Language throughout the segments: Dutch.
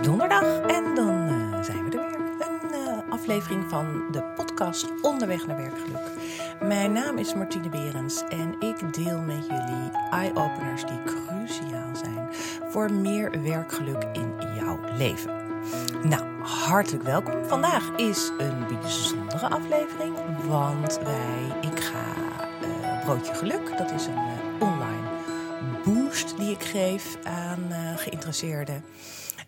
donderdag en dan eh, zijn we er weer. Een eh, aflevering van de podcast Onderweg naar Werkgeluk. Mijn naam is Martine Berends en ik deel met jullie eye-openers die cruciaal zijn voor meer werkgeluk in jouw leven. Nou, hartelijk welkom. Vandaag is een bijzondere aflevering, want wij, ik ga uh, Broodje Geluk, dat is een online boost die ik geef aan geïnteresseerden.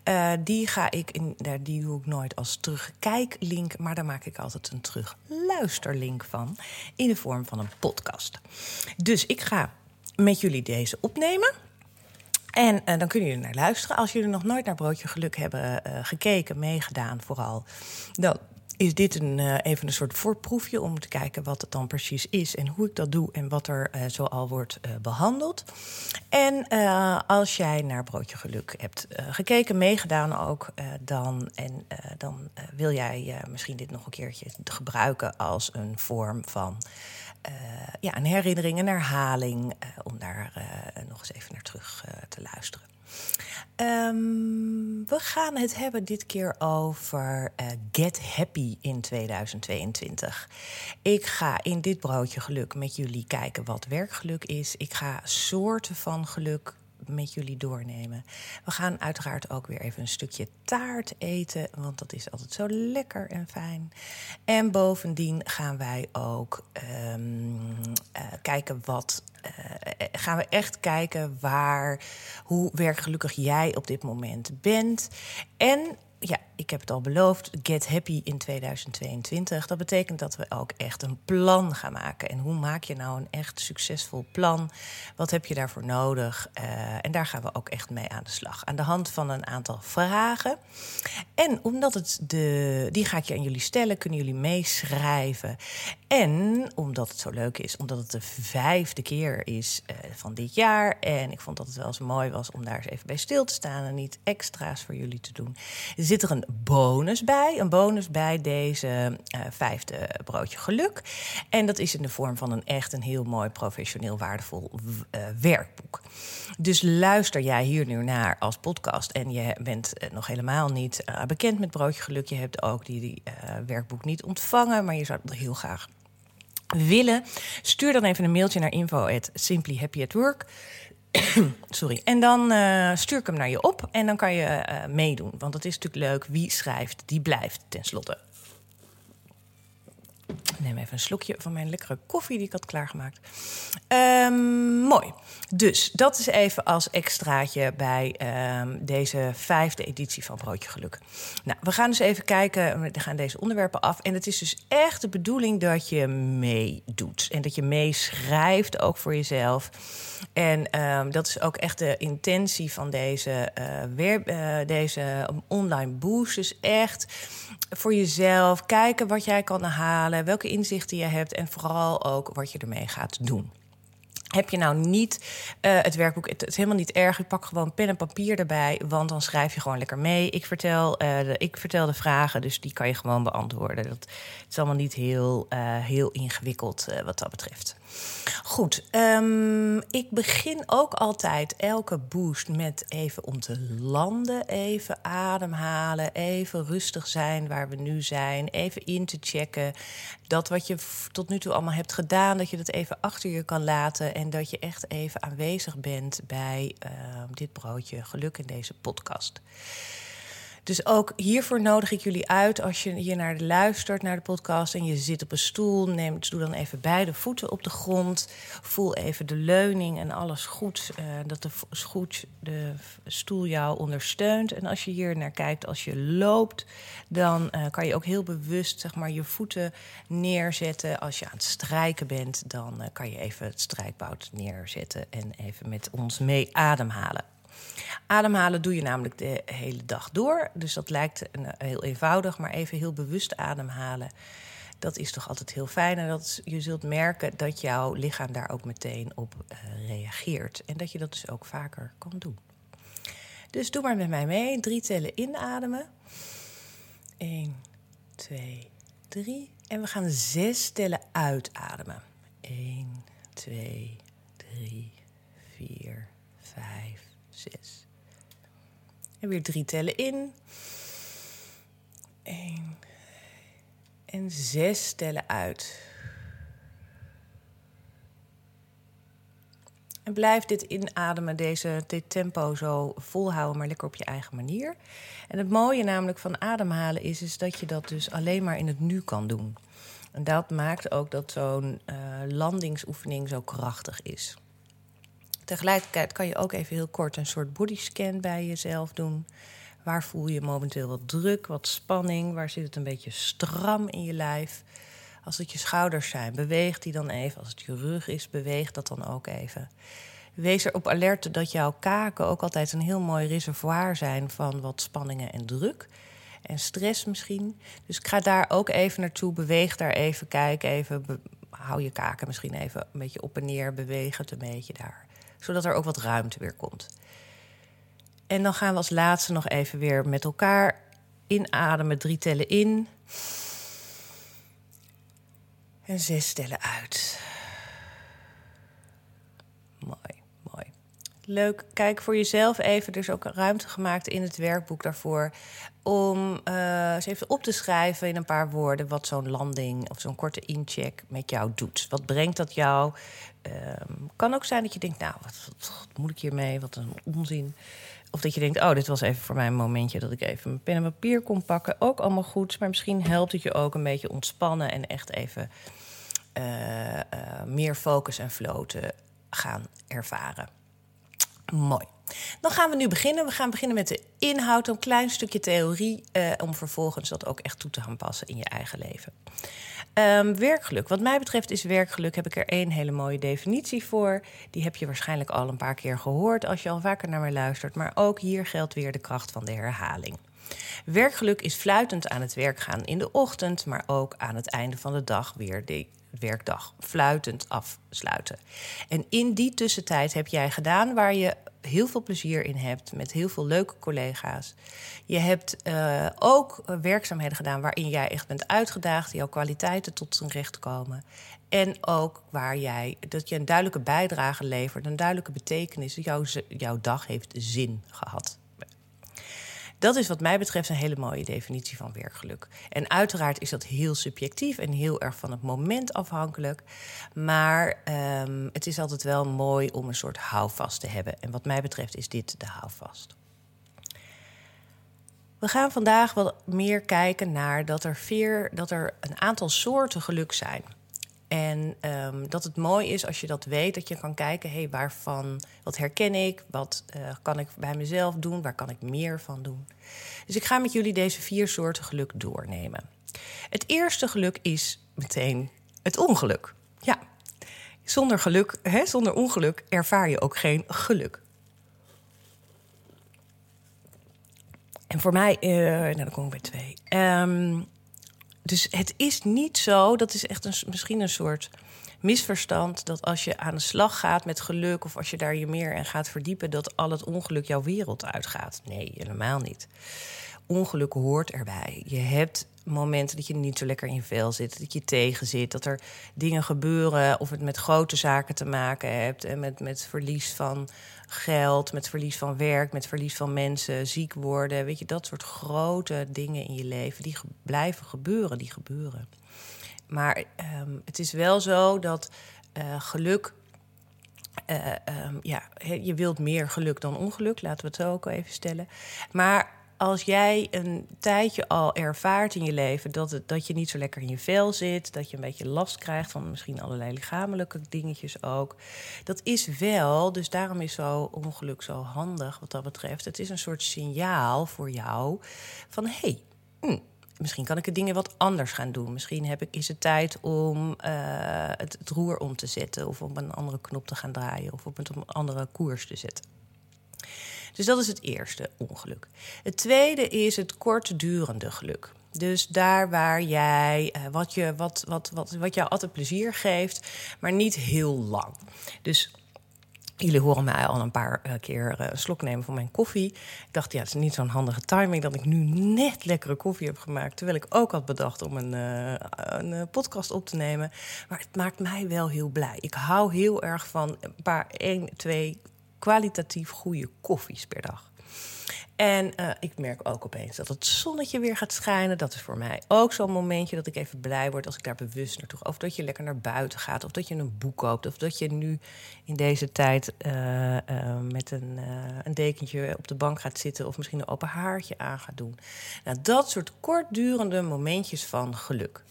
Uh, die ga ik in, die doe ik nooit als terugkijklink, maar daar maak ik altijd een terugluisterlink van in de vorm van een podcast. Dus ik ga met jullie deze opnemen. En uh, dan kunnen jullie naar luisteren. Als jullie nog nooit naar Broodje Geluk hebben uh, gekeken, meegedaan vooral, is dit een, uh, even een soort voorproefje om te kijken wat het dan precies is en hoe ik dat doe en wat er uh, zoal wordt uh, behandeld. En als jij naar Broodje Geluk hebt gekeken, meegedaan ook, dan, en, dan wil jij misschien dit nog een keertje gebruiken als een vorm van ja, een herinnering, een herhaling, om daar nog eens even naar terug te luisteren. Um, we gaan het hebben dit keer over uh, Get Happy in 2022. Ik ga in dit broodje geluk met jullie kijken wat werkgeluk is. Ik ga soorten van geluk met jullie doornemen. We gaan uiteraard ook weer even een stukje taart eten, want dat is altijd zo lekker en fijn. En bovendien gaan wij ook um, uh, kijken wat. Uh, gaan we echt kijken waar, hoe werkgelukkig jij op dit moment bent. En ja, ik heb het al beloofd, Get Happy in 2022. Dat betekent dat we ook echt een plan gaan maken. En hoe maak je nou een echt succesvol plan? Wat heb je daarvoor nodig? Uh, en daar gaan we ook echt mee aan de slag. Aan de hand van een aantal vragen. En omdat het de, die ga ik je aan jullie stellen, kunnen jullie meeschrijven. En omdat het zo leuk is, omdat het de vijfde keer is uh, van dit jaar. En ik vond dat het wel eens mooi was om daar eens even bij stil te staan en niet extra's voor jullie te doen. Zit er een bonus bij. Een bonus bij deze uh, vijfde broodje geluk. En dat is in de vorm van een echt een heel mooi professioneel waardevol uh, werkboek. Dus luister jij hier nu naar als podcast en je bent uh, nog helemaal niet bekend met broodje geluk. Je hebt ook die, die werkboek niet ontvangen, maar je zou het heel graag willen. Stuur dan even een mailtje naar info at. Sorry. En dan uh, stuur ik hem naar je op en dan kan je uh, meedoen. Want het is natuurlijk leuk. Wie schrijft, die blijft tenslotte. Neem even een slokje van mijn lekkere koffie die ik had klaargemaakt. Um, mooi. Dus dat is even als extraatje bij um, deze vijfde editie van Broodje Geluk. Nou, we gaan dus even kijken. We gaan deze onderwerpen af. En het is dus echt de bedoeling dat je meedoet. En dat je meeschrijft, ook voor jezelf. En um, dat is ook echt de intentie van deze, weer, uh, deze online boost. Dus echt voor jezelf kijken wat jij kan halen, welke inzichten je hebt en vooral ook wat je ermee gaat doen. Heb je nou niet uh, het werkboek, het is helemaal niet erg. Ik pak gewoon pen en papier erbij, want dan schrijf je gewoon lekker mee. Ik vertel, uh, de, ik vertel de vragen, dus die kan je gewoon beantwoorden. Dat is allemaal niet heel, uh, heel ingewikkeld wat dat betreft. Goed, um, ik begin ook altijd elke boost met even om te landen, even ademhalen, even rustig zijn waar we nu zijn, even in te checken dat wat je tot nu toe allemaal hebt gedaan, dat je dat even achter je kan laten en dat je echt even aanwezig bent bij uh, dit broodje geluk in deze podcast. Dus ook hiervoor nodig ik jullie uit als je hier naar luistert, naar de podcast en je zit op een stoel. Neem, doe dan even beide voeten op de grond. Voel even de leuning en alles goed. Uh, dat de, goed de stoel jou ondersteunt. En als je hier naar kijkt, als je loopt, dan uh, kan je ook heel bewust zeg maar, je voeten neerzetten. Als je aan het strijken bent, dan uh, kan je even het strijkbout neerzetten en even met ons mee ademhalen. Ademhalen doe je namelijk de hele dag door. Dus dat lijkt een, heel eenvoudig, maar even heel bewust ademhalen. Dat is toch altijd heel fijn. En dat je zult merken dat jouw lichaam daar ook meteen op uh, reageert. En dat je dat dus ook vaker kan doen. Dus doe maar met mij mee. Drie tellen inademen. 1, 2, 3. En we gaan zes tellen uitademen. 1, 2, 3, 4, 5, 6. En weer drie tellen in. 1 en 6 tellen uit. En blijf dit inademen, deze, dit tempo zo volhouden, maar lekker op je eigen manier. En het mooie namelijk van ademhalen is, is dat je dat dus alleen maar in het nu kan doen. En dat maakt ook dat zo'n uh, landingsoefening zo krachtig is. Tegelijkertijd kan je ook even heel kort een soort bodyscan bij jezelf doen. Waar voel je momenteel wat druk, wat spanning? Waar zit het een beetje stram in je lijf? Als het je schouders zijn, beweeg die dan even. Als het je rug is, beweeg dat dan ook even. Wees erop alert dat jouw kaken ook altijd een heel mooi reservoir zijn van wat spanningen en druk. En stress misschien. Dus ik ga daar ook even naartoe. Beweeg daar even. Kijk even. hou je kaken misschien even een beetje op en neer. Beweeg het een beetje daar. Zodat er ook wat ruimte weer komt. En dan gaan we als laatste nog even weer met elkaar inademen. Drie tellen in. En zes tellen uit. Mooi, mooi. Leuk. Kijk voor jezelf even. Er is ook ruimte gemaakt in het werkboek daarvoor. Om uh, eens even op te schrijven in een paar woorden. wat zo'n landing of zo'n korte incheck met jou doet. Wat brengt dat jou? Um, kan ook zijn dat je denkt: Nou, wat, moet ik hiermee? Wat een onzin. Of dat je denkt, oh, dit was even voor mij een momentje dat ik even mijn pen en papier kon pakken. Ook allemaal goed, maar misschien helpt het je ook een beetje ontspannen en echt even uh, uh, meer focus en flow te gaan ervaren. Mooi. Dan gaan we nu beginnen. We gaan beginnen met de inhoud, een klein stukje theorie, uh, om vervolgens dat ook echt toe te gaan passen in je eigen leven. Um, werkgeluk. Wat mij betreft is werkgeluk, heb ik er één hele mooie definitie voor. Die heb je waarschijnlijk al een paar keer gehoord als je al vaker naar mij luistert. Maar ook hier geldt weer de kracht van de herhaling. Werkgeluk is fluitend aan het werk gaan in de ochtend, maar ook aan het einde van de dag weer de werkdag fluitend afsluiten. En in die tussentijd heb jij gedaan waar je heel veel plezier in hebt, met heel veel leuke collega's. Je hebt uh, ook werkzaamheden gedaan waarin jij echt bent uitgedaagd, jouw kwaliteiten tot zijn recht komen. En ook waar jij, dat je een duidelijke bijdrage levert, een duidelijke betekenis. Jouw, jouw dag heeft zin gehad. Dat is wat mij betreft een hele mooie definitie van werkgeluk. En uiteraard is dat heel subjectief en heel erg van het moment afhankelijk. Maar um, het is altijd wel mooi om een soort houvast te hebben. En wat mij betreft is dit de houvast. We gaan vandaag wat meer kijken naar dat er, veer, dat er een aantal soorten geluk zijn. En um, dat het mooi is als je dat weet, dat je kan kijken, hé, hey, waarvan, wat herken ik, wat uh, kan ik bij mezelf doen, waar kan ik meer van doen. Dus ik ga met jullie deze vier soorten geluk doornemen. Het eerste geluk is meteen het ongeluk. Ja, zonder geluk, hè, zonder ongeluk ervaar je ook geen geluk. En voor mij, uh, nou dan kom ik bij twee. Um, dus het is niet zo, dat is echt een, misschien een soort misverstand, dat als je aan de slag gaat met geluk of als je daar je meer in gaat verdiepen, dat al het ongeluk jouw wereld uitgaat. Nee, helemaal niet. Ongeluk hoort erbij. Je hebt momenten dat je niet zo lekker in vel zit, dat je tegen zit, dat er dingen gebeuren of het met grote zaken te maken hebt en met, met verlies van geld, met verlies van werk, met verlies van mensen, ziek worden. Weet je, dat soort grote dingen in je leven, die blijven gebeuren, die gebeuren. Maar um, het is wel zo dat uh, geluk. Uh, um, ja, je wilt meer geluk dan ongeluk, laten we het zo ook even stellen. Maar als jij een tijdje al ervaart in je leven dat, het, dat je niet zo lekker in je vel zit, dat je een beetje last krijgt van misschien allerlei lichamelijke dingetjes ook. Dat is wel, dus daarom is zo ongeluk zo handig wat dat betreft. Het is een soort signaal voor jou van hé, hey, hm, misschien kan ik de dingen wat anders gaan doen. Misschien heb ik, is het tijd om uh, het, het roer om te zetten of op een andere knop te gaan draaien of op een andere koers te zetten. Dus dat is het eerste ongeluk. Het tweede is het kortdurende geluk. Dus daar waar jij uh, wat, je, wat, wat, wat, wat jou altijd plezier geeft, maar niet heel lang. Dus Jullie horen mij al een paar uh, keer uh, een slok nemen van mijn koffie. Ik dacht, ja, het is niet zo'n handige timing dat ik nu net lekkere koffie heb gemaakt. Terwijl ik ook had bedacht om een, een podcast op te nemen. Maar het maakt mij wel heel blij. Ik hou heel erg van een paar, één, twee kwalitatief goede koffies per dag. En uh, ik merk ook opeens dat het zonnetje weer gaat schijnen. Dat is voor mij ook zo'n momentje dat ik even blij word als ik daar bewust naartoe ga. Of dat je lekker naar buiten gaat. Of dat je een boek koopt. Of dat je nu in deze tijd uh, uh, met een, een dekentje op de bank gaat zitten. Of misschien een open haartje aan gaat doen. Nou, dat soort kortdurende momentjes van geluk.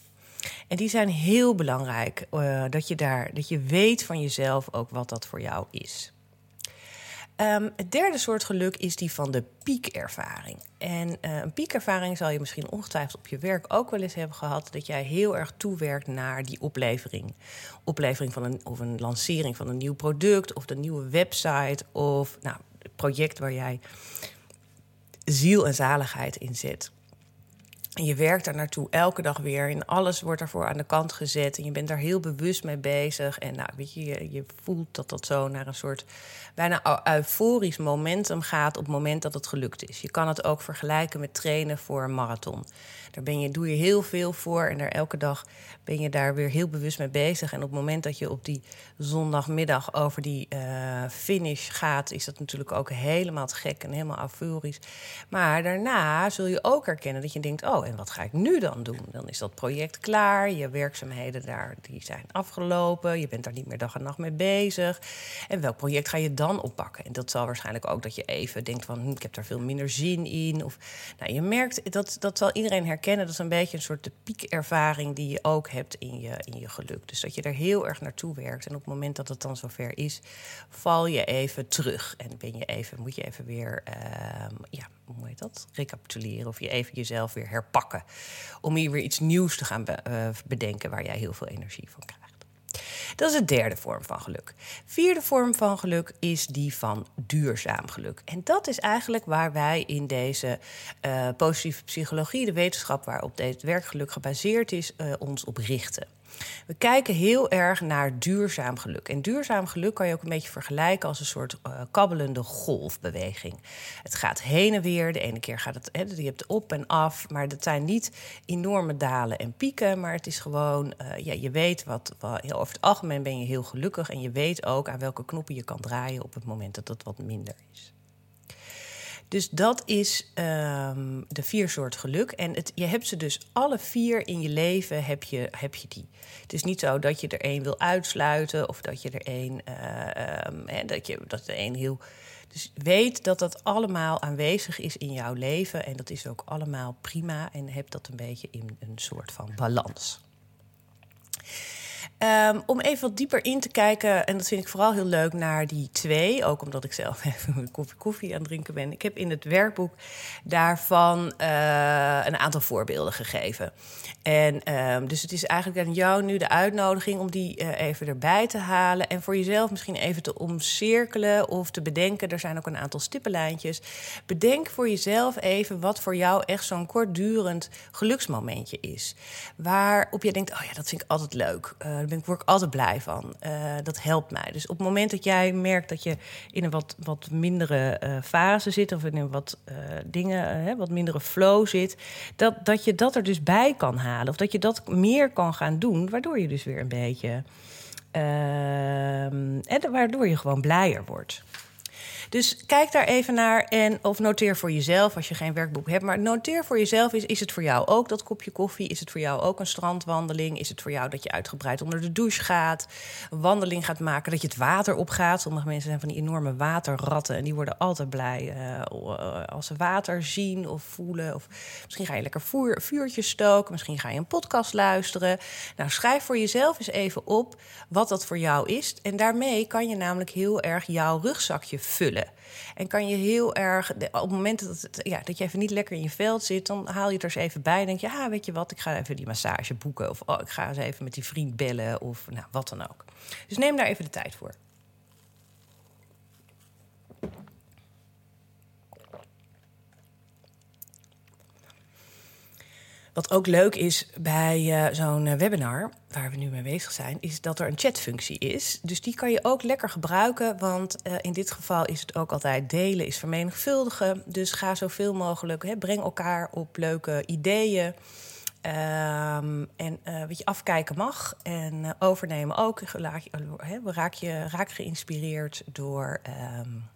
En die zijn heel belangrijk. dat, je daar, dat je weet van jezelf ook wat dat voor jou is. Um, het derde soort geluk is die van de piekervaring. En uh, een piekervaring zal je misschien ongetwijfeld op je werk ook wel eens hebben gehad. Dat jij heel erg toewerkt naar die oplevering. Oplevering van een, of een lancering van een nieuw product of de nieuwe website. Of nou, het project waar jij ziel en zaligheid in zet. En je werkt daar naartoe elke dag weer. En alles wordt daarvoor aan de kant gezet. En je bent daar heel bewust mee bezig. En nou, weet je, je, je voelt dat dat zo naar een soort bijna euforisch momentum gaat op het moment dat het gelukt is. Je kan het ook vergelijken met trainen voor een marathon. Daar ben je, doe je heel veel voor en daar elke dag ben je daar weer heel bewust mee bezig. En op het moment dat je op die zondagmiddag over die uh, finish gaat, is dat natuurlijk ook helemaal te gek en helemaal euforisch. Maar daarna zul je ook herkennen dat je denkt: oh, en wat ga ik nu dan doen? Dan is dat project klaar, je werkzaamheden daar die zijn afgelopen, je bent daar niet meer dag en nacht mee bezig. En welk project ga je dan oppakken? En dat zal waarschijnlijk ook dat je even denkt van hm, ik heb daar veel minder zin in. Of nou, je merkt dat dat zal iedereen herkennen. Dat is een beetje een soort de piekervaring die je ook hebt in je, in je geluk. Dus dat je er heel erg naartoe werkt. En op het moment dat het dan zover is, val je even terug. En ben je even, moet je even weer, uh, ja, hoe heet dat? Recapituleren. Of je even jezelf weer herpakken. Om hier weer iets nieuws te gaan be uh, bedenken waar jij heel veel energie van krijgt. Dat is de derde vorm van geluk. Vierde vorm van geluk is die van duurzaam geluk. En dat is eigenlijk waar wij in deze uh, positieve psychologie, de wetenschap waarop dit werkgeluk gebaseerd is, uh, ons op richten. We kijken heel erg naar duurzaam geluk. En duurzaam geluk kan je ook een beetje vergelijken als een soort uh, kabbelende golfbeweging. Het gaat heen en weer. De ene keer gaat het, he, je hebt op en af. Maar dat zijn niet enorme dalen en pieken. Maar het is gewoon, uh, ja, je weet wat, wat. Over het algemeen ben je heel gelukkig. En je weet ook aan welke knoppen je kan draaien op het moment dat het wat minder is. Dus dat is um, de vier soorten geluk. En het, je hebt ze dus alle vier in je leven, heb je, heb je die. Het is niet zo dat je er één wil uitsluiten of dat je er één, uh, um, dat je dat er één heel. Dus weet dat dat allemaal aanwezig is in jouw leven en dat is ook allemaal prima en heb dat een beetje in een soort van balans. Um, om even wat dieper in te kijken, en dat vind ik vooral heel leuk, naar die twee. Ook omdat ik zelf even koffie koffie aan het drinken ben. Ik heb in het werkboek daarvan uh, een aantal voorbeelden gegeven. En um, dus het is eigenlijk aan jou nu de uitnodiging om die uh, even erbij te halen. En voor jezelf misschien even te omcirkelen of te bedenken. Er zijn ook een aantal stippenlijntjes. Bedenk voor jezelf even wat voor jou echt zo'n kortdurend geluksmomentje is. Waarop je denkt, oh ja, dat vind ik altijd leuk. Daar word ik altijd blij van. Uh, dat helpt mij. Dus op het moment dat jij merkt dat je in een wat, wat mindere uh, fase zit... of in een wat dingen, wat mindere flow zit... Dat, dat je dat er dus bij kan halen. Of dat je dat meer kan gaan doen, waardoor je dus weer een beetje... en waardoor je gewoon blijer wordt. Dus kijk daar even naar en of noteer voor jezelf als je geen werkboek hebt. Maar noteer voor jezelf, is, is het voor jou ook dat kopje koffie? Is het voor jou ook een strandwandeling? Is het voor jou dat je uitgebreid onder de douche gaat? Wandeling gaat maken, dat je het water opgaat? Sommige mensen zijn van die enorme waterratten en die worden altijd blij uh, als ze water zien of voelen. Of misschien ga je lekker vuur, vuurtjes stoken, misschien ga je een podcast luisteren. Nou, schrijf voor jezelf eens even op wat dat voor jou is. En daarmee kan je namelijk heel erg jouw rugzakje vullen. En kan je heel erg, op het moment dat, ja, dat je even niet lekker in je veld zit, dan haal je het er eens even bij. denk je, ja, weet je wat, ik ga even die massage boeken. Of oh, ik ga eens even met die vriend bellen. Of nou, wat dan ook. Dus neem daar even de tijd voor. Wat ook leuk is bij uh, zo'n uh, webinar, waar we nu mee bezig zijn, is dat er een chatfunctie is. Dus die kan je ook lekker gebruiken, want uh, in dit geval is het ook altijd delen is vermenigvuldigen. Dus ga zoveel mogelijk, hè, breng elkaar op leuke ideeën. Um, en weet je, afkijken mag en overnemen ook. Raak je, raak je raak geïnspireerd door. Um,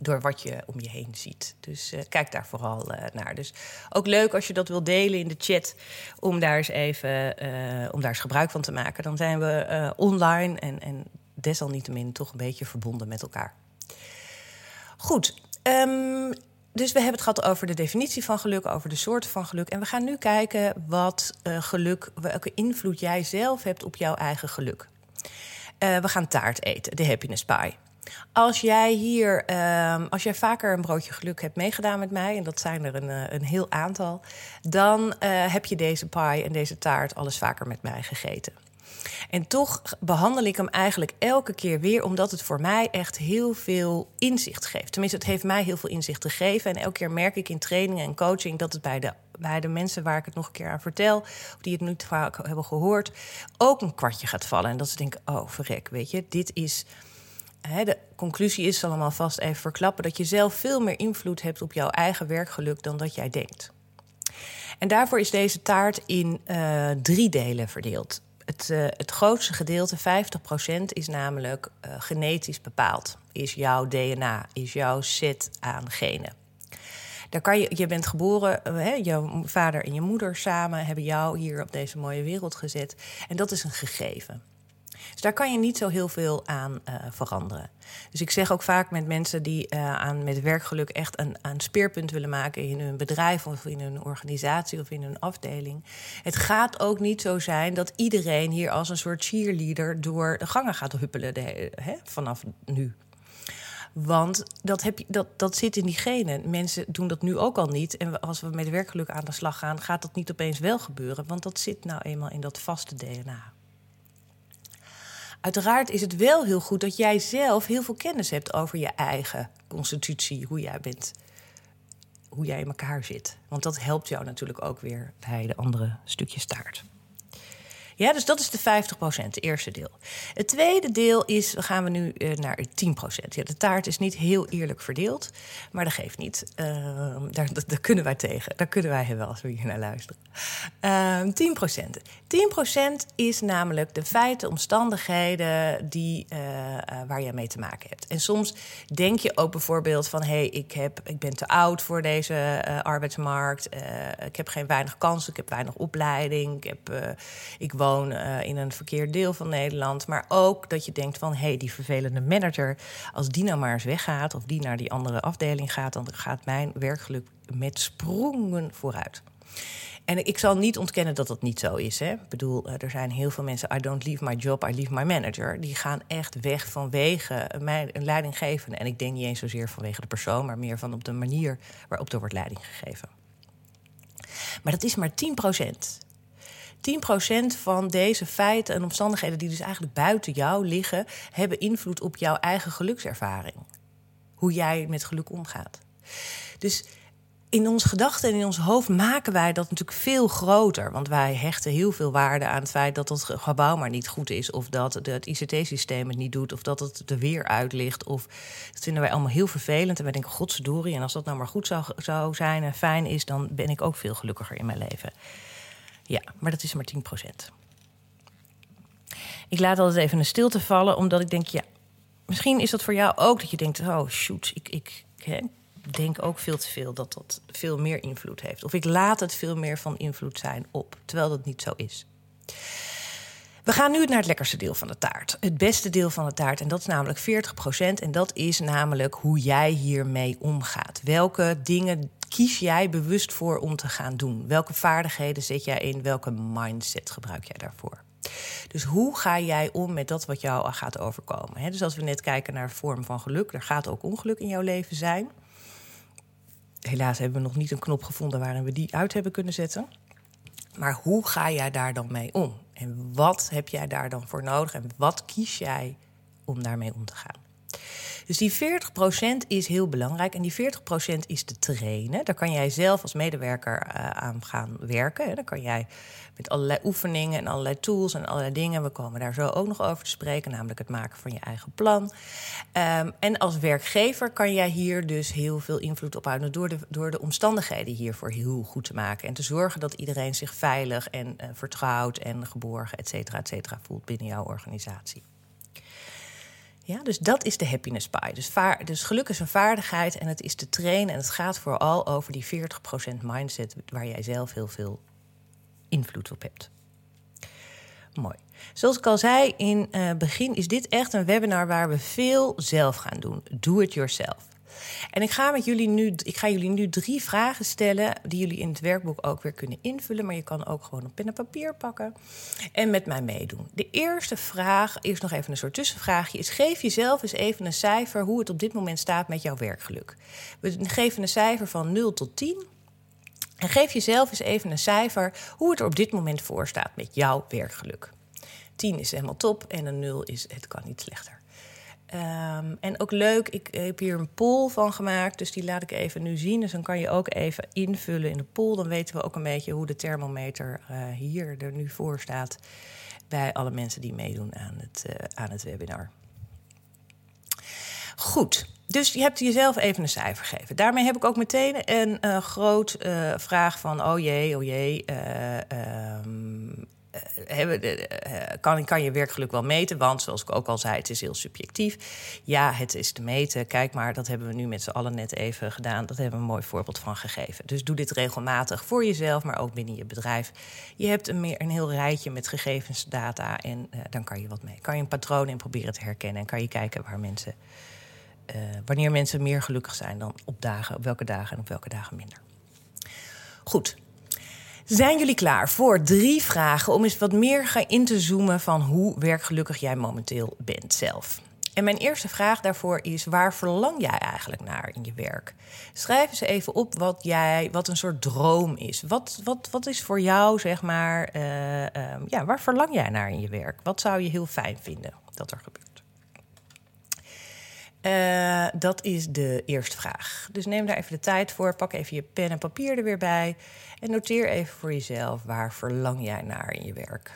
door wat je om je heen ziet. Dus uh, kijk daar vooral uh, naar. Dus ook leuk als je dat wil delen in de chat, om daar eens even uh, om daar eens gebruik van te maken. Dan zijn we online en, en desalniettemin toch een beetje verbonden met elkaar. Goed. Um, dus we hebben het gehad over de definitie van geluk, over de soorten van geluk. En we gaan nu kijken wat geluk, welke invloed jij zelf hebt op jouw eigen geluk. we gaan taart eten, de happiness pie. Als jij hier, um, als jij vaker een broodje geluk hebt meegedaan met mij, en dat zijn er een, eh, een heel aantal, dan uh, heb je deze pie en deze taart alles vaker met mij gegeten. En toch behandel ik hem eigenlijk elke keer weer, omdat het voor mij echt heel veel inzicht geeft. Tenminste, het heeft mij heel veel inzicht gegeven. En elke keer merk ik in trainingen en coaching dat het bij de, bij de mensen waar ik het nog een keer aan vertel, die het nu vaak hebben gehoord, ook een kwartje gaat vallen. En dat ze denken: oh, verrek, weet je, dit is de conclusie is allemaal vast even verklappen dat je zelf veel meer invloed hebt op jouw eigen werkgeluk dan dat jij denkt. En daarvoor is deze taart in uh, drie delen verdeeld. Het, uh, het grootste gedeelte, 50%, is namelijk uh, genetisch bepaald. Is jouw DNA, is jouw set aan genen. Daar kan je, je bent geboren, hè, jouw vader en je moeder samen hebben jou hier op deze mooie wereld gezet. En dat is een gegeven. Dus daar kan je niet zo heel veel aan uh, veranderen. Dus ik zeg ook vaak met mensen die uh, aan met werkgeluk echt een, een speerpunt willen maken in hun bedrijf of in hun organisatie of in hun afdeling. Het gaat ook niet zo zijn dat iedereen hier als een soort cheerleader door de gangen gaat huppelen hè, vanaf nu. Want dat, heb je, dat, dat zit in die genen. Mensen doen dat nu ook al niet. En als we met werkgeluk aan de slag gaan, gaat dat niet opeens wel gebeuren. Want dat zit nou eenmaal in dat vaste DNA. Uiteraard is het wel heel goed dat jij zelf heel veel kennis hebt over je eigen constitutie, hoe jij bent, hoe jij in elkaar zit. Want dat helpt jou natuurlijk ook weer bij de andere stukjes taart. Ja, dus dat is de 50%, het eerste deel. Het tweede deel is, dan gaan we nu uh, naar 10%. Ja, de taart is niet heel eerlijk verdeeld, maar dat geeft niet. Uh, daar, daar, kunnen wij tegen. Daar kunnen wij wel als we hier naar luisteren. Uh, 10%. 10% is namelijk de feiten, omstandigheden die, uh, waar je mee te maken hebt. En soms denk je ook bijvoorbeeld van... hé, hey, ik, heb, ik ben te oud voor deze arbeidsmarkt. ik heb geen weinig kansen, ik heb weinig opleiding. Ik, heb, ik woon uh, in een verkeerd deel van Nederland. Maar ook dat je denkt van, hé, hey, die vervelende manager... als die nou maar eens weggaat of die naar die andere afdeling gaat... dan gaat mijn werkgeluk met sprongen vooruit. En ik zal niet ontkennen dat dat niet zo is. Hè. Ik bedoel, eh, er zijn heel veel mensen... I don't leave my job, I leave my manager. Die gaan echt weg vanwege mijn leidinggevende. En ik denk niet eens zozeer vanwege de persoon... maar meer van op de manier waarop er wordt leiding gegeven. Maar dat is maar 10 procent. 10% van deze feiten en omstandigheden, die dus eigenlijk buiten jou liggen, hebben invloed op jouw eigen gelukservaring. Hoe jij met geluk omgaat. Dus in onze gedachten en in ons hoofd maken wij dat natuurlijk veel groter. Want wij hechten heel veel waarde aan het feit dat het gebouw maar niet goed is. Of dat het ICT-systeem het niet doet. Of dat het er weer uit ligt. Of dat vinden wij allemaal heel vervelend. En wij denken, godverdorie. En als dat nou maar goed zou, zou zijn en fijn is, dan ben ik ook veel gelukkiger in mijn leven. Ja, maar dat is maar 10% Ik laat altijd even een stilte vallen, omdat ik denk, ja, misschien is dat voor jou ook dat je denkt, oh shoot, ik, ik hè, denk ook veel te veel dat dat veel meer invloed heeft. Of ik laat het veel meer van invloed zijn op, terwijl dat niet zo is. We gaan nu naar het lekkerste deel van de taart. Het beste deel van de taart. En dat is namelijk 40%. En dat is namelijk hoe jij hiermee omgaat. Welke dingen kies jij bewust voor om te gaan doen? Welke vaardigheden zet jij in? Welke mindset gebruik jij daarvoor? Dus hoe ga jij om met dat wat jou gaat overkomen? dus als we net kijken naar vorm van geluk, er gaat ook ongeluk in jouw leven zijn. Helaas hebben we nog niet een knop gevonden waarin we die uit hebben kunnen zetten. Maar hoe ga jij daar dan mee om? En wat heb jij daar dan voor nodig? En wat kies jij om daarmee om te gaan? Dus die 40% is heel belangrijk. En die 40% is te trainen. Daar kan jij zelf als medewerker uh, aan gaan werken. Dan kan jij met allerlei oefeningen en allerlei tools en allerlei dingen. We komen daar zo ook nog over te spreken, namelijk het maken van je eigen plan. Um, en als werkgever kan jij hier dus heel veel invloed op houden door de, door de omstandigheden hiervoor heel goed te maken. En te zorgen dat iedereen zich veilig en uh, vertrouwd en geborgen, et cetera, et cetera, voelt binnen jouw organisatie. Ja, dus dat is de happiness pie. Dus, vaar, dus geluk is een vaardigheid en het is te trainen. En het gaat vooral over die 40% mindset waar jij zelf heel veel invloed op hebt. Mooi. Zoals ik al zei in het uh, begin, is dit echt een webinar waar we veel zelf gaan doen. Do it yourself. En ik ga, met jullie nu, ik ga jullie nu drie vragen stellen die jullie in het werkboek ook weer kunnen invullen. Maar je kan ook gewoon een pen en papier pakken en met mij meedoen. De eerste vraag, eerst nog even een soort tussenvraagje, is geef jezelf eens even een cijfer hoe het op dit moment staat met jouw werkgeluk. We geven een cijfer van 0 tot 10. En geef jezelf eens even een cijfer hoe het er op dit moment voor staat met jouw werkgeluk. 10 is helemaal top en een 0 is het kan niet slechter. Um, en ook leuk, ik heb hier een poll van gemaakt, dus die laat ik even nu zien. Dus dan kan je ook even invullen in de poll. Dan weten we ook een beetje hoe de thermometer uh, hier er nu voor staat bij alle mensen die meedoen aan het, uh, aan het webinar. Goed, dus je hebt jezelf even een cijfer gegeven. Daarmee heb ik ook meteen een uh, groot vraag van: oh jee, oh jee. Um, kan, kan je werkgeluk wel meten? Want zoals ik ook al zei, het is heel subjectief. Ja, het is te meten. Kijk maar, dat hebben we nu met z'n allen net even gedaan. Dat hebben we een mooi voorbeeld van gegeven. Dus doe dit regelmatig voor jezelf, maar ook binnen je bedrijf. Je hebt een, meer, een heel rijtje met gegevens, data en dan kan je wat mee. Kan je een patroon in proberen te herkennen en kan je kijken waar mensen, wanneer mensen meer gelukkig zijn dan op dagen, op welke dagen en op welke dagen minder. Goed, zijn jullie klaar voor drie vragen om eens wat meer in te zoomen van hoe werkgelukkig jij momenteel bent zelf? En mijn eerste vraag daarvoor is: waar verlang jij eigenlijk naar in je werk? Schrijf eens even op wat jij, wat een soort droom is. Wat, wat, wat is voor jou, zeg maar, uh, uh, ja, waar verlang jij naar in je werk? Wat zou je heel fijn vinden dat er gebeurt? Uh, dat is de eerste vraag. Dus neem daar even de tijd voor. Pak even je pen en papier er weer bij. En noteer even voor jezelf waar verlang jij naar in je werk.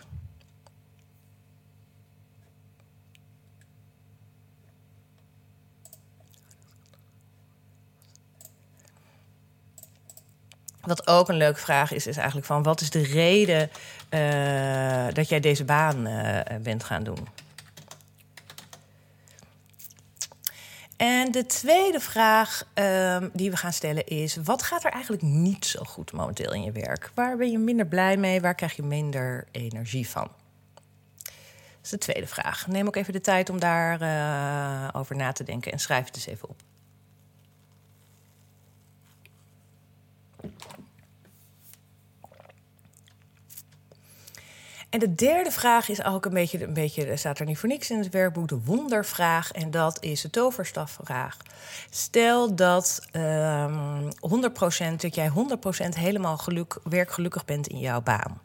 Wat ook een leuke vraag is, is eigenlijk van wat is de reden uh, dat jij deze baan uh, bent gaan doen? En de tweede vraag um, die we gaan stellen is: wat gaat er eigenlijk niet zo goed momenteel in je werk? Waar ben je minder blij mee? Waar krijg je minder energie van? Dat is de tweede vraag. Neem ook even de tijd om daarover uh, over na te denken en schrijf het eens even op. En de derde vraag is ook een beetje, een beetje, staat er niet voor niks in het werkboek, de wondervraag. En dat is de toverstafvraag. Stel dat um, 100%, dat jij 100% helemaal geluk, werkgelukkig bent in jouw baan.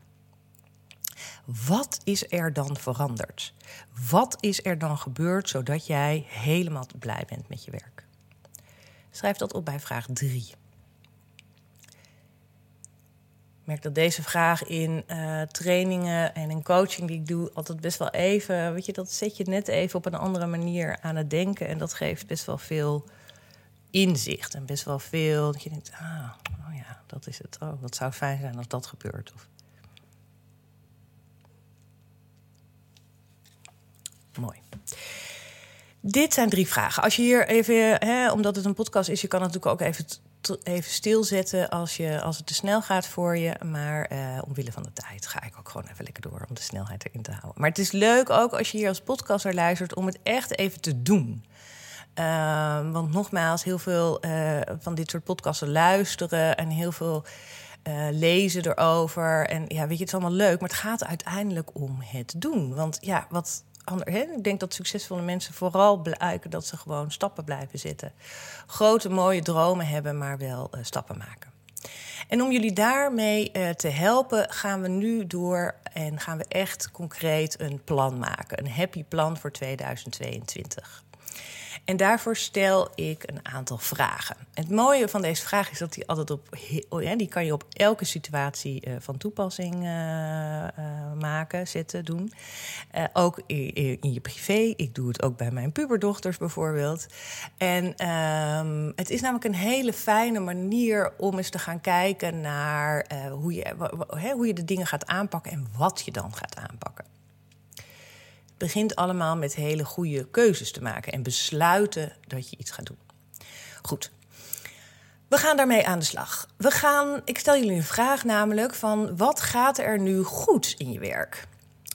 Wat is er dan veranderd? Wat is er dan gebeurd zodat jij helemaal blij bent met je werk? Schrijf dat op bij vraag 3 merk dat deze vraag in uh, trainingen en in coaching die ik doe, altijd best wel even, weet je, dat zet je net even op een andere manier aan het denken. En dat geeft best wel veel inzicht en best wel veel. Dat je denkt, ah, oh ja, dat is het. Oh, dat zou fijn zijn als dat gebeurt. Of... Mooi. Dit zijn drie vragen. Als je hier even, hè, omdat het een podcast is, je kan natuurlijk ook even even stilzetten als, je, als het te snel gaat voor je. Maar uh, omwille van de tijd ga ik ook gewoon even lekker door om de snelheid erin te houden. Maar het is leuk ook als je hier als podcaster luistert om het echt even te doen. Uh, want nogmaals, heel veel uh, van dit soort podcasten luisteren en heel veel lezen erover. En ja, weet je, het is allemaal leuk, maar het gaat uiteindelijk om het doen. Want ja, wat, ik denk dat succesvolle mensen vooral blijken dat ze gewoon stappen blijven zetten. Grote, mooie dromen hebben, maar wel uh, stappen maken. En om jullie daarmee uh, te helpen, gaan we nu door en gaan we echt concreet een plan maken. Een happy plan voor 2022. En daarvoor stel ik een aantal vragen. Het mooie van deze vraag is dat die altijd op, oh die kan je op elke situatie uh, van toepassing uh, uh, maken, zetten, doen. ook in, in, je privé. Ik doe het ook bij mijn puberdochters bijvoorbeeld. En ehm, het is namelijk een hele fijne manier om eens te gaan kijken naar hoe, je, hoe je de dingen gaat aanpakken en wat je dan gaat aanpakken. Begint allemaal met hele goede keuzes te maken en besluiten dat je iets gaat doen. Goed. We gaan daarmee aan de slag. We gaan, ik stel jullie een vraag namelijk van wat gaat er nu goed in je werk?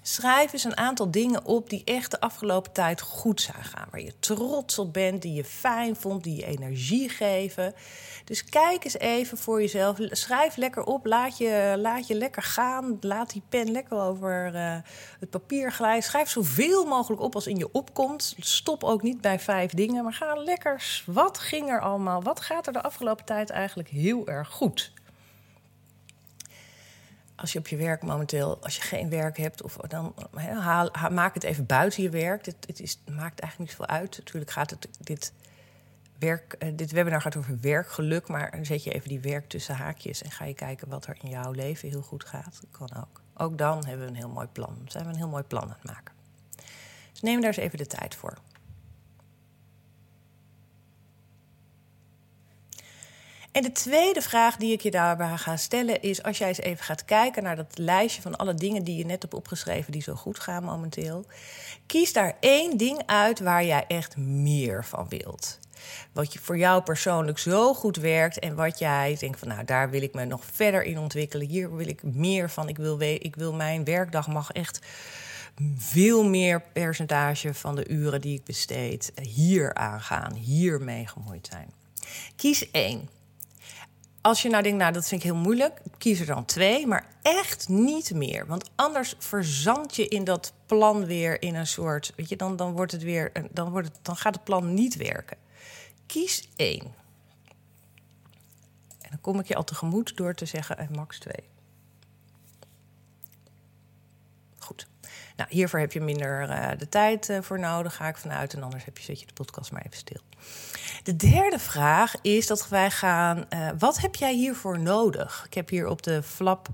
Schrijf eens een aantal dingen op die echt de afgelopen tijd goed zijn gaan. Waar je trots op bent, die je fijn vond, die je energie geven. Dus kijk eens even voor jezelf. Schrijf lekker op. Laat je, laat je lekker gaan. Laat die pen lekker over uh, het papier glijden. Schrijf zoveel mogelijk op als in je opkomt. Stop ook niet bij vijf dingen. Maar ga lekker. Wat ging er allemaal? Wat gaat er de afgelopen tijd eigenlijk heel erg goed? Als je op je werk momenteel, als je geen werk hebt, of dan haal, maak het even buiten je werk. Het, het is, maakt eigenlijk niet zoveel uit. Natuurlijk gaat het dit werk, uh, dit webinar gaat over werkgeluk, maar zet je even die werk tussen haakjes en ga je kijken wat er in jouw leven heel goed gaat. Dat kan ook. Ook dan hebben we een heel mooi plan. Zijn we een heel mooi plan aan het maken. Dus neem daar eens even de tijd voor. En de tweede vraag die ik je daarbij ga stellen is: als jij eens even gaat kijken naar dat lijstje van alle dingen die je net hebt opgeschreven die zo goed gaan momenteel, kies daar één ding uit waar jij echt meer van wilt. Wat je voor jou persoonlijk zo goed werkt en wat jij denkt van nou daar wil ik me nog verder in ontwikkelen. Hier wil ik meer van. Ik wil, ik wil mijn werkdag mag echt veel meer percentage van de uren die ik besteed hier aangaan, hiermee gemoeid zijn. Kies één. Als je nou denkt, nou dat vind ik heel moeilijk, kies er dan twee, maar echt niet meer. Want anders verzand je in dat plan weer in een soort, weet je, dan, dan wordt het weer, dan, wordt het, dan gaat het plan niet werken. Kies één. En dan kom ik je al tegemoet door te zeggen en max twee. Goed. Nou, hiervoor heb je minder uh, de tijd uh, voor nodig, ga ik vanuit. En anders heb je, zet je de podcast maar even stil. De derde vraag is dat wij gaan. Uh, wat heb jij hiervoor nodig? Ik heb hier op de flap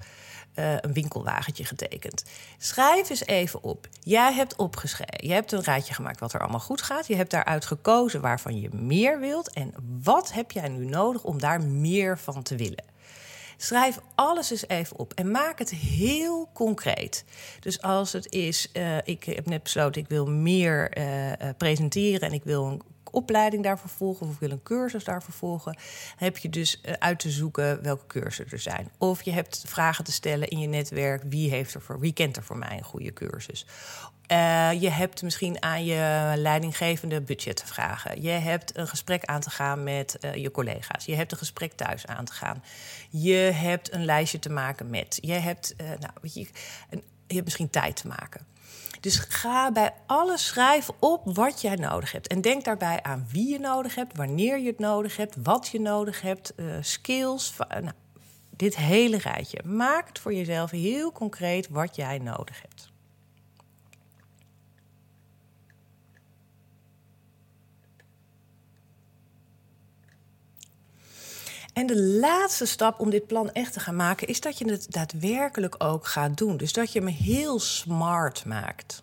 een winkelwagentje getekend. Schrijf eens even op. Jij hebt opgeschreven. Je hebt een rijtje gemaakt wat er allemaal goed gaat. Je hebt daaruit gekozen waarvan je meer wilt. En wat heb jij nu nodig om daar meer van te willen? Schrijf alles eens even op en maak het heel concreet. Dus als het is, uh, ik heb net besloten, ik wil meer uh, presenteren en ik wil een opleiding daarvoor volgen of wil een cursus daarvoor volgen, heb je dus eh, uit te zoeken welke cursussen er zijn. Of je hebt vragen te stellen in je netwerk: wie, heeft er voor, wie kent er voor mij een goede cursus? Uh, je hebt misschien aan je leidinggevende budget te vragen. Je hebt een gesprek aan te gaan met uh, je collega's. Je hebt een gesprek thuis aan te gaan. Je hebt een lijstje te maken met. Je hebt, nou, weet je, een, je hebt misschien tijd te maken. Dus ga bij alles schrijven op wat jij nodig hebt. En denk daarbij aan wie je nodig hebt, wanneer je het nodig hebt, wat je nodig hebt, uh, skills. Nou, dit hele rijtje. Maak het voor jezelf heel concreet wat jij nodig hebt. En de laatste stap om dit plan echt te gaan maken, is dat je het daadwerkelijk ook gaat doen. Dus dat je me heel smart maakt.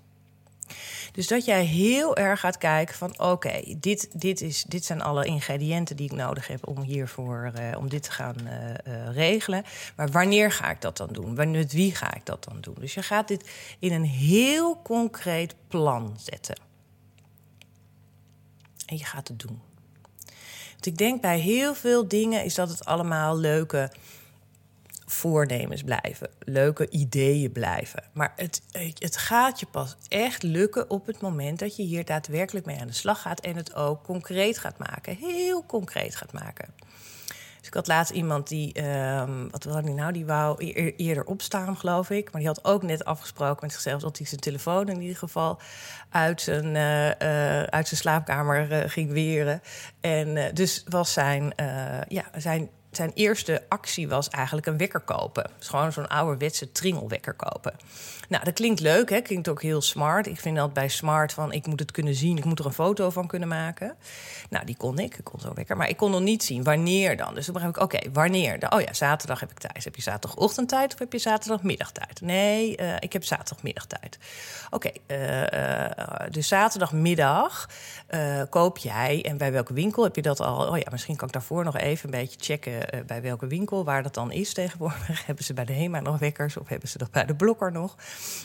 Dus dat jij heel erg gaat kijken van oké, dit, dit, is, dit zijn alle ingrediënten die ik nodig heb om hiervoor uh, om dit te gaan uh, uh, regelen. Maar wanneer ga ik dat dan doen? Met wie ga ik dat dan doen? Dus je gaat dit in een heel concreet plan zetten. En je gaat het doen ik denk bij heel veel dingen is dat het allemaal leuke voornemens blijven, leuke ideeën blijven. Maar het, het gaat je pas echt lukken op het moment dat je hier daadwerkelijk mee aan de slag gaat en het ook concreet gaat maken. Heel concreet gaat maken. Dus ik had laatst iemand die, um, wat wil hij nou, die wou eerder opstaan, geloof ik. Maar die had ook net afgesproken met zichzelf dat hij zijn telefoon in ieder geval uit zijn, uh, uh, uit zijn slaapkamer uh, ging weren. En dus was zijn, ja, zijn zijn eerste actie was eigenlijk een wekker kopen. Gewoon zo'n ouderwetse tringelwekker kopen. Nou, dat klinkt leuk, hè? klinkt ook heel smart. Ik vind dat bij smart van ik moet het kunnen zien, ik moet er een foto van kunnen maken. Nou, die kon ik, ik kon zo wekker, maar ik kon nog niet zien wanneer dan. Dus toen begreep ik, oké, wanneer? Oh ja, zaterdag heb ik tijd. Heb je zaterdagochtendtijd of heb je zaterdagmiddagtijd? Nee, uh, ik heb zaterdagmiddagtijd. Oké, uh, uh, dus zaterdagmiddag koop jij en bij welke winkel heb je dat al? Oh ja, misschien kan ik daarvoor nog even een beetje checken bij welke winkel, waar dat dan is tegenwoordig. hebben ze bij de HEMA nog wekkers of hebben ze dat bij de Blokker nog?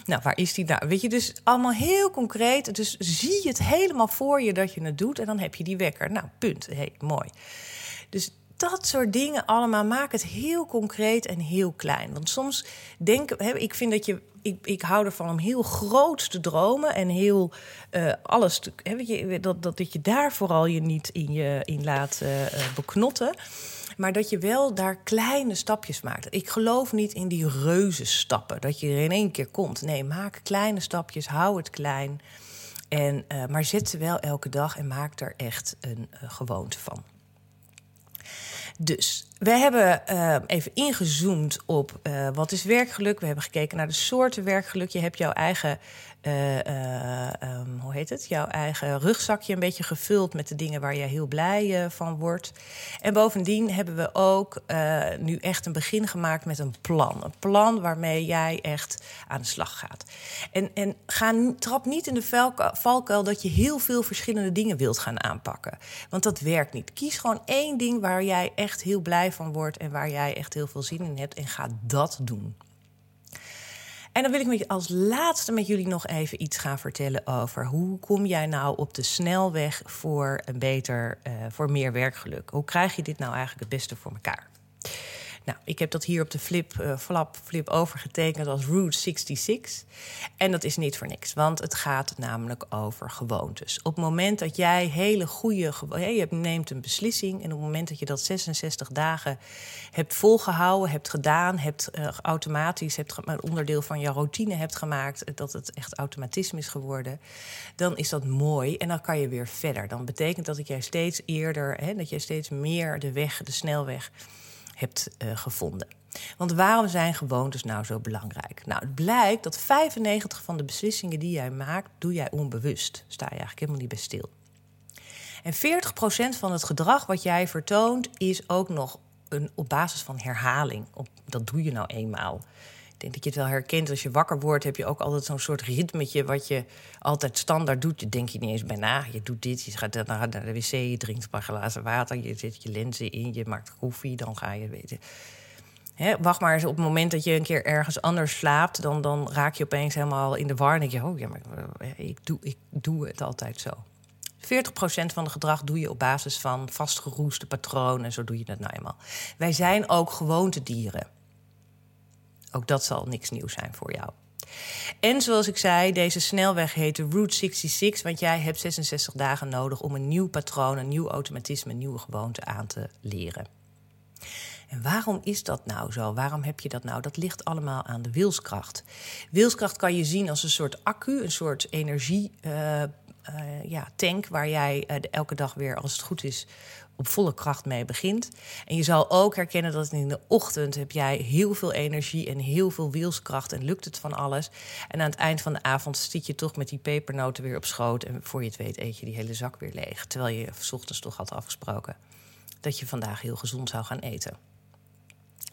Nou, waar is die nou? Weet je, dus allemaal heel concreet. Dus zie je het helemaal voor je dat je het doet en dan heb je die wekker. Nou, punt. Hey, mooi. Dus dat soort dingen allemaal maak het heel concreet en heel klein. Want soms denk ik, vind dat je. Ik, ik hou ervan om heel groot te dromen en heel uh, alles te. Hè, je, dat, dat, dat je daar vooral je niet in, je, in laat uh, beknotten. Maar dat je wel daar kleine stapjes maakt. Ik geloof niet in die reuze stappen. Dat je er in één keer komt. Nee, maak kleine stapjes. Hou het klein. En, maar zet ze wel elke dag en maak er echt een gewoonte van. Dus we hebben uh, even ingezoomd op uh, wat is werkgeluk. We hebben gekeken naar de soorten werkgeluk. Je hebt jouw eigen uh, um, hoe heet het? Jouw eigen rugzakje een beetje gevuld met de dingen waar je heel blij van wordt. En bovendien hebben we ook nu echt een begin gemaakt met een plan. Een plan waarmee jij echt aan de slag gaat. En, en ga, trap niet in de valkuil dat je heel veel verschillende dingen wilt gaan aanpakken. Want dat werkt niet. Kies gewoon één ding waar jij echt heel blij van wordt en waar jij echt heel veel zin in hebt en ga dat doen. En dan wil ik met als laatste met jullie nog even iets gaan vertellen over hoe kom jij nou op de snelweg voor een beter, uh, voor meer werkgeluk? Hoe krijg je dit nou eigenlijk het beste voor elkaar? Nou, ik heb dat hier op de flip, uh, flap, flip overgetekend als Route 66. En dat is niet voor niks, want het gaat namelijk over gewoontes. Op het moment dat jij hele goede. Je neemt een beslissing en op het moment dat je dat 66 dagen hebt volgehouden, hebt gedaan... hebt uh, automatisch, hebt een onderdeel van je routine hebt gemaakt... dat het echt automatisme is geworden, dan is dat mooi. En dan kan je weer verder. Dan betekent dat dat jij steeds eerder, hè, dat jij steeds meer de weg, de snelweg hebt uh, gevonden. Want waarom zijn gewoontes nou zo belangrijk? Nou, het blijkt dat 95 van de beslissingen die jij maakt, doe jij onbewust. Sta je eigenlijk helemaal niet bij stil. En 40% van het gedrag wat jij vertoont is ook nog een, op basis van herhaling. Dat doe je nou eenmaal. Denk dat je het wel herkent. Als je wakker wordt, heb je ook altijd zo'n soort ritmetje... wat je altijd standaard doet. Je denk je niet eens bij na. Je doet dit, je gaat naar de wc, je drinkt een paar glazen water... je zet je lenzen in, je maakt koffie, dan ga je weten... wacht maar eens op het moment dat je een keer ergens anders slaapt... dan, dan raak je opeens helemaal in de war en denk je... oh ja, maar eh, ik doe, ik doe het altijd zo. 40% van het gedrag doe je op basis van vastgeroeste patronen. Zo doe je dat nou eenmaal. Wij zijn ook gewoontedieren. Ook dat zal niks nieuws zijn voor jou. En zoals ik zei, deze snelweg heet de Route 66, want jij hebt 66 dagen nodig om een nieuw patroon, een nieuw automatisme, een nieuwe gewoonte aan te leren. En waarom is dat nou zo? Waarom heb je dat nou? Dat ligt allemaal aan de wilskracht. Wilskracht kan je zien als een soort accu, een soort energie. Uh, uh, ja, tank waar jij uh, elke dag weer, als het goed is, op volle kracht mee begint. En je zal ook herkennen dat in de ochtend heb jij heel veel energie en heel veel wielskracht en lukt het van alles. En aan het eind van de avond zit je toch met die pepernoten weer op schoot en voor je het weet eet je die hele zak weer leeg. Terwijl je s ochtends toch had afgesproken dat je vandaag heel gezond zou gaan eten.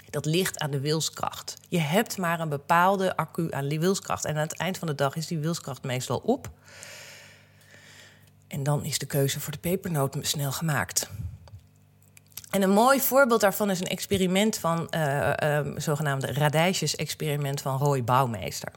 Dat ligt aan de wilskracht. Je hebt maar een bepaalde accu aan wilskracht. En aan het eind van de dag is die wilskracht meestal op. En dan is de keuze voor de pepernoot snel gemaakt. En een mooi voorbeeld daarvan is een experiment van, uh, zogenaamde radijsjes-experiment van Roy Bouwmeester.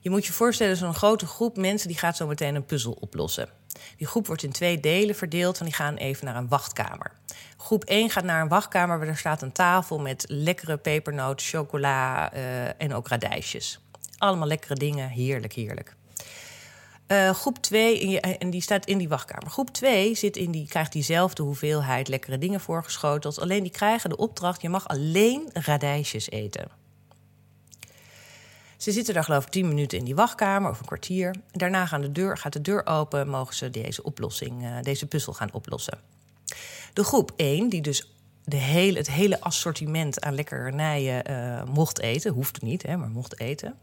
Je moet je voorstellen, zo'n grote groep mensen die gaat zo meteen een puzzel oplossen. Die groep wordt in twee delen verdeeld en die gaan even naar een wachtkamer. Groep 1 gaat naar een wachtkamer waar er staat een tafel met lekkere pepernoot, chocola uh, en ook radijsjes. Allemaal lekkere dingen, heerlijk, heerlijk. Uh, groep 2, en die staat in die wachtkamer. Groep 2 zit in die, krijgt diezelfde hoeveelheid lekkere dingen voorgeschoteld. Alleen die krijgen de opdracht: je mag alleen radijsjes eten. Ze zitten daar geloof ik 10 minuten in die wachtkamer of een kwartier. Daarna de deur, gaat de deur open, mogen ze deze oplossing, uh, deze puzzel gaan oplossen. De groep 1, die dus de hele, het hele assortiment aan lekkernijen uh, mocht eten, hoeft niet, hè, maar mocht eten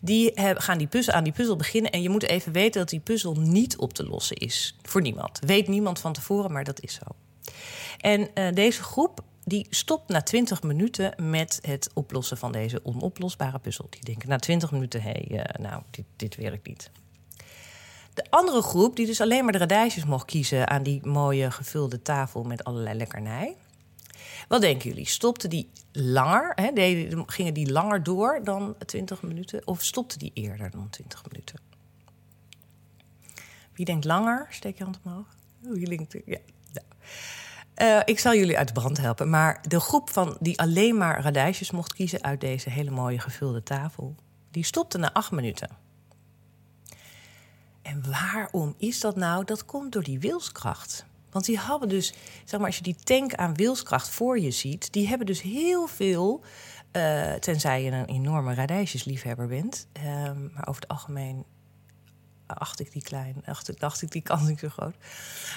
die gaan die puzzel, aan die puzzel beginnen. En je moet even weten dat die puzzel niet op te lossen is. Voor niemand. Weet niemand van tevoren, maar dat is zo. En uh, deze groep die stopt na 20 minuten met het oplossen van deze onoplosbare puzzel. Die denken na 20 minuten, hé, hey, uh, nou, dit, dit werkt niet. De andere groep, die dus alleen maar de radijsjes mocht kiezen aan die mooie gevulde tafel met allerlei lekkernij, Wat denken jullie? Stopte die langer? Hè? Gingen die langer door dan 20 minuten? Of stopte die eerder dan 20 minuten? Wie denkt langer? Steek je hand omhoog. Wie denkt, ja. Uh, ik zal jullie uit de brand helpen. Maar de groep van die alleen maar radijsjes mocht kiezen uit deze hele mooie gevulde tafel, die stopte na acht minuten. En waarom is dat nou? Dat komt door die wilskracht. Want die hebben dus, zeg maar, als je die tank aan wilskracht voor je ziet, die hebben dus heel veel, uh, tenzij je een enorme radijsjesliefhebber bent. Uh, maar over het algemeen acht ik die klein, acht, dacht ik die kans niet zo groot.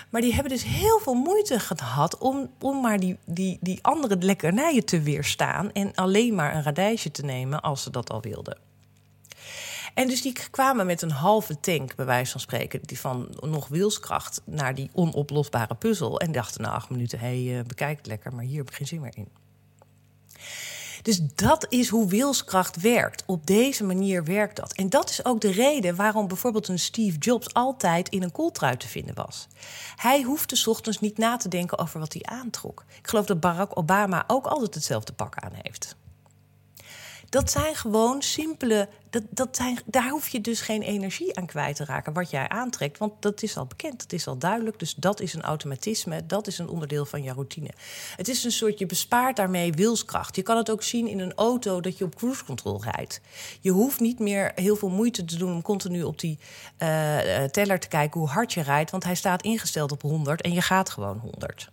Maar die hebben dus heel veel moeite gehad om, om maar die, die, die andere lekkernijen te weerstaan en alleen maar een radijsje te nemen als ze dat al wilden. En dus die kwamen met een halve tank, bij wijze van spreken, die van nog wilskracht naar die onoplosbare puzzel. En dachten na acht minuten: hé, hey, uh, bekijk het lekker, maar hier heb ik geen zin meer in. Dus dat is hoe wilskracht werkt. Op deze manier werkt dat. En dat is ook de reden waarom bijvoorbeeld een Steve Jobs altijd in een kooltrui te vinden was. Hij hoefde s ochtends niet na te denken over wat hij aantrok. Ik geloof dat Barack Obama ook altijd hetzelfde pak aan heeft. Dat zijn gewoon simpele. Dat, dat zijn, daar hoef je dus geen energie aan kwijt te raken, wat jij aantrekt. Want dat is al bekend, dat is al duidelijk. Dus dat is een automatisme, dat is een onderdeel van je routine. Het is een soort, je bespaart daarmee wilskracht. Je kan het ook zien in een auto dat je op cruise control rijdt. Je hoeft niet meer heel veel moeite te doen om continu op die uh, teller te kijken hoe hard je rijdt. Want hij staat ingesteld op 100 en je gaat gewoon 100.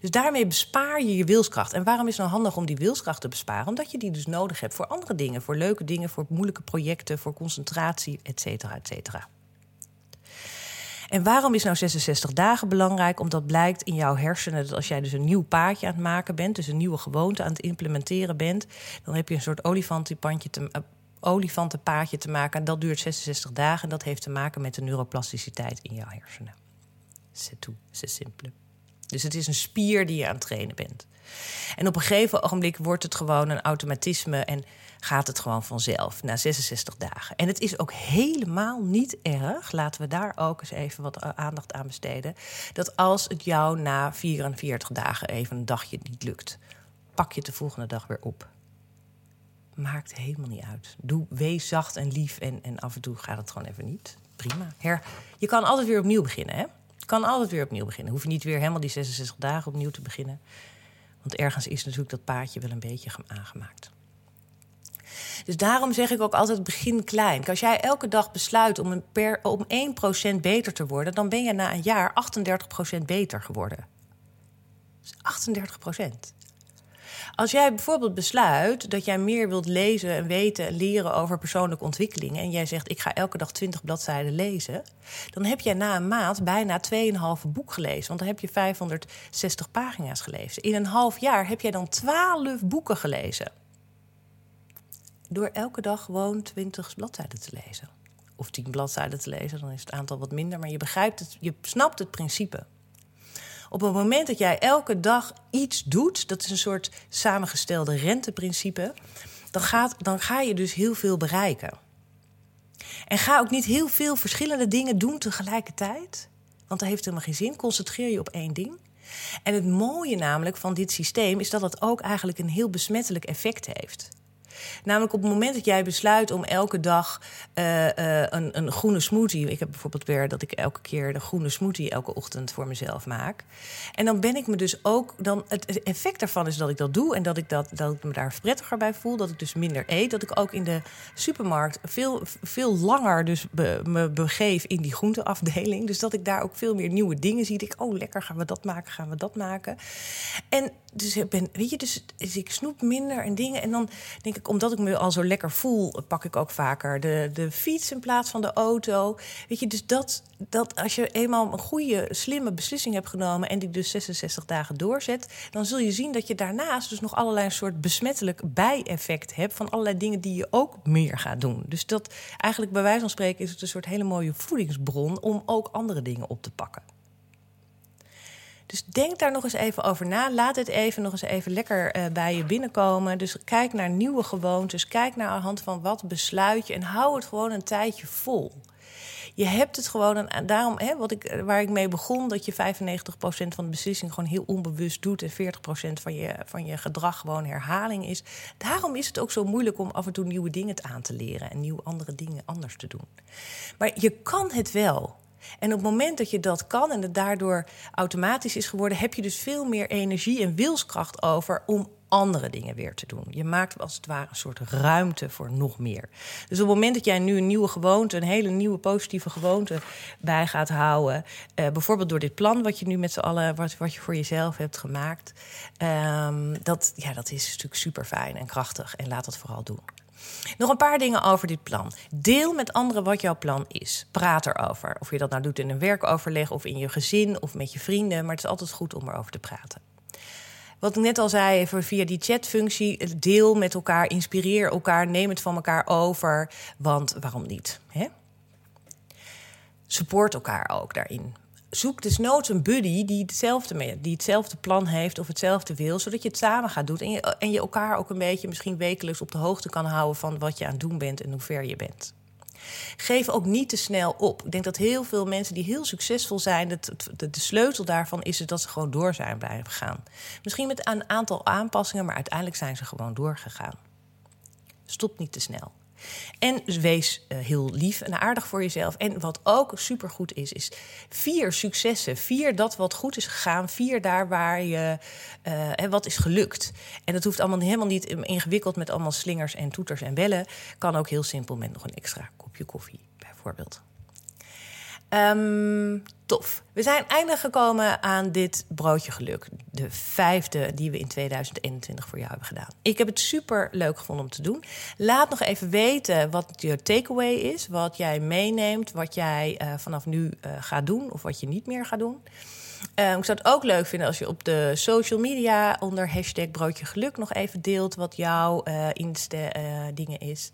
Dus daarmee bespaar je je wilskracht. En waarom is het nou handig om die wilskracht te besparen? Omdat je die dus nodig hebt voor andere dingen, voor leuke dingen, voor moeilijke projecten, voor concentratie, et cetera, et cetera. En waarom is nou 66 dagen belangrijk? Omdat blijkt in jouw hersenen dat als jij dus een nieuw paadje aan het maken bent, dus een nieuwe gewoonte aan het implementeren bent, dan heb je een soort olifantenpandje te, uh, olifantenpaadje te maken. En dat duurt 66 dagen. En dat heeft te maken met de neuroplasticiteit in jouw hersenen. C'est tout, c'est simple. Dus het is een spier die je aan het trainen bent. En op een gegeven ogenblik wordt het gewoon een automatisme en gaat het gewoon vanzelf na 66 dagen. En het is ook helemaal niet erg, laten we daar ook eens even wat aandacht aan besteden, dat als het jou na 44 dagen even een dagje niet lukt, pak je het de volgende dag weer op. Maakt helemaal niet uit. Doe, wees zacht en lief en, en af en toe gaat het gewoon even niet. Prima. Her, je kan altijd weer opnieuw beginnen, hè? Kan altijd weer opnieuw beginnen. Hoef je niet weer helemaal die 66 dagen opnieuw te beginnen. Want ergens is natuurlijk dat paadje wel een beetje aangemaakt. Dus daarom zeg ik ook altijd: begin klein. Als jij elke dag besluit om, een per, om 1% beter te worden, dan ben je na een jaar 38% beter geworden. Dus 38%. Als jij bijvoorbeeld besluit dat jij meer wilt lezen en weten en leren over persoonlijke ontwikkeling. en jij zegt: Ik ga elke dag 20 bladzijden lezen. dan heb jij na een maand bijna 2,5 boek gelezen. Want dan heb je 560 pagina's gelezen. In een half jaar heb jij dan 12 boeken gelezen. Door elke dag gewoon 20 bladzijden te lezen. Of 10 bladzijden te lezen, dan is het aantal wat minder. Maar je begrijpt het, je snapt het principe. Op het moment dat jij elke dag iets doet, dat is een soort samengestelde renteprincipe, dan, gaat, dan ga je dus heel veel bereiken. En ga ook niet heel veel verschillende dingen doen tegelijkertijd, want dat heeft helemaal geen zin. Concentreer je op één ding. En het mooie namelijk van dit systeem is dat het ook eigenlijk een heel besmettelijk effect heeft. Namelijk op het moment dat jij besluit om elke dag uh, uh, een, een, groene smoothie. Ik heb bijvoorbeeld weer dat ik elke keer de groene smoothie elke ochtend voor mezelf maak. En dan ben ik me dus ook. Dan, het effect daarvan is dat ik dat doe en dat ik, dat, dat me daar prettiger bij voel. Dat ik dus minder eet. Dat ik ook in de supermarkt veel, veel langer dus me begeef in die groenteafdeling. Dus dat ik daar ook veel meer nieuwe dingen zie. Ik, oh lekker, gaan we dat maken, gaan we dat maken. En dus ik ben, weet je, dus, dus ik snoep minder en dingen. En dan denk ik, omdat ik me al zo lekker voel, pak ik ook vaker de, de fiets in plaats van de auto. Weet je, dus dat, dat als je eenmaal een goede, slimme beslissing hebt genomen en die dus 66 dagen doorzet, dan zul je zien dat je daarnaast dus nog allerlei soort besmettelijk bijeffect hebt van allerlei dingen die je ook meer gaat doen. Dus dat eigenlijk bij wijze van spreken is het een soort hele mooie voedingsbron om ook andere dingen op te pakken. Dus denk daar nog eens even over na. Laat het even nog eens even lekker uh, bij je binnenkomen. Dus kijk naar nieuwe gewoontes. Kijk naar aan de hand van wat besluit je. En hou het gewoon een tijdje vol. Je hebt het gewoon, en daarom, hè, wat ik, waar ik mee begon, dat je 95% van de beslissing gewoon heel onbewust doet en 40% van je, van je gedrag gewoon herhaling is. Daarom is het ook zo moeilijk om af en toe nieuwe dingen aan te leren en nieuwe andere dingen anders te doen. Maar je kan het wel. En op het moment dat je dat kan en het daardoor automatisch is geworden, heb je dus veel meer energie en wilskracht over om andere dingen weer te doen. Je maakt als het ware een soort ruimte voor nog meer. Dus op het moment dat jij nu een nieuwe gewoonte, een hele nieuwe positieve gewoonte bij gaat houden, eh, bijvoorbeeld door dit plan wat je nu met z'n allen, wat, wat je voor jezelf hebt gemaakt, ehm, dat, ja, dat is natuurlijk super fijn en krachtig en laat dat vooral doen. Nog een paar dingen over dit plan. Deel met anderen wat jouw plan is. Praat erover. Of je dat nou doet in een werkoverleg of in je gezin of met je vrienden. Maar het is altijd goed om erover te praten. Wat ik net al zei, via die chatfunctie, deel met elkaar, inspireer elkaar, neem het van elkaar over. Want waarom niet? Hè? Support elkaar ook daarin zoek desnoods een buddy die hetzelfde, die hetzelfde plan heeft of hetzelfde wil, zodat je het samen gaat doen en je, en je elkaar ook een beetje misschien wekelijks op de hoogte kan houden van wat je aan het doen bent en hoe ver je bent. Geef ook niet te snel op. Ik denk dat heel veel mensen die heel succesvol zijn, de, de, de sleutel daarvan is het dat ze gewoon door zijn blijven gaan. Misschien met een aantal aanpassingen, maar uiteindelijk zijn ze gewoon doorgegaan. Stop niet te snel. En wees uh, heel lief en aardig voor jezelf. En wat ook supergoed is, is vier successen. Vier dat wat goed is gegaan. Vier daar waar je uh, wat is gelukt. En dat hoeft allemaal helemaal niet ingewikkeld met allemaal slingers en toeters en bellen. Kan ook heel simpel met nog een extra kopje koffie, bijvoorbeeld. Um, tof. We zijn eindelijk gekomen aan dit broodje geluk. De vijfde die we in 2021 voor jou hebben gedaan. Ik heb het super leuk gevonden om te doen. Laat nog even weten wat je takeaway is. Wat jij meeneemt. Wat jij uh, vanaf nu uh, gaat doen. Of wat je niet meer gaat doen. Uh, ik zou het ook leuk vinden als je op de social media onder hashtag broodje geluk nog even deelt wat jouw inste dingen is.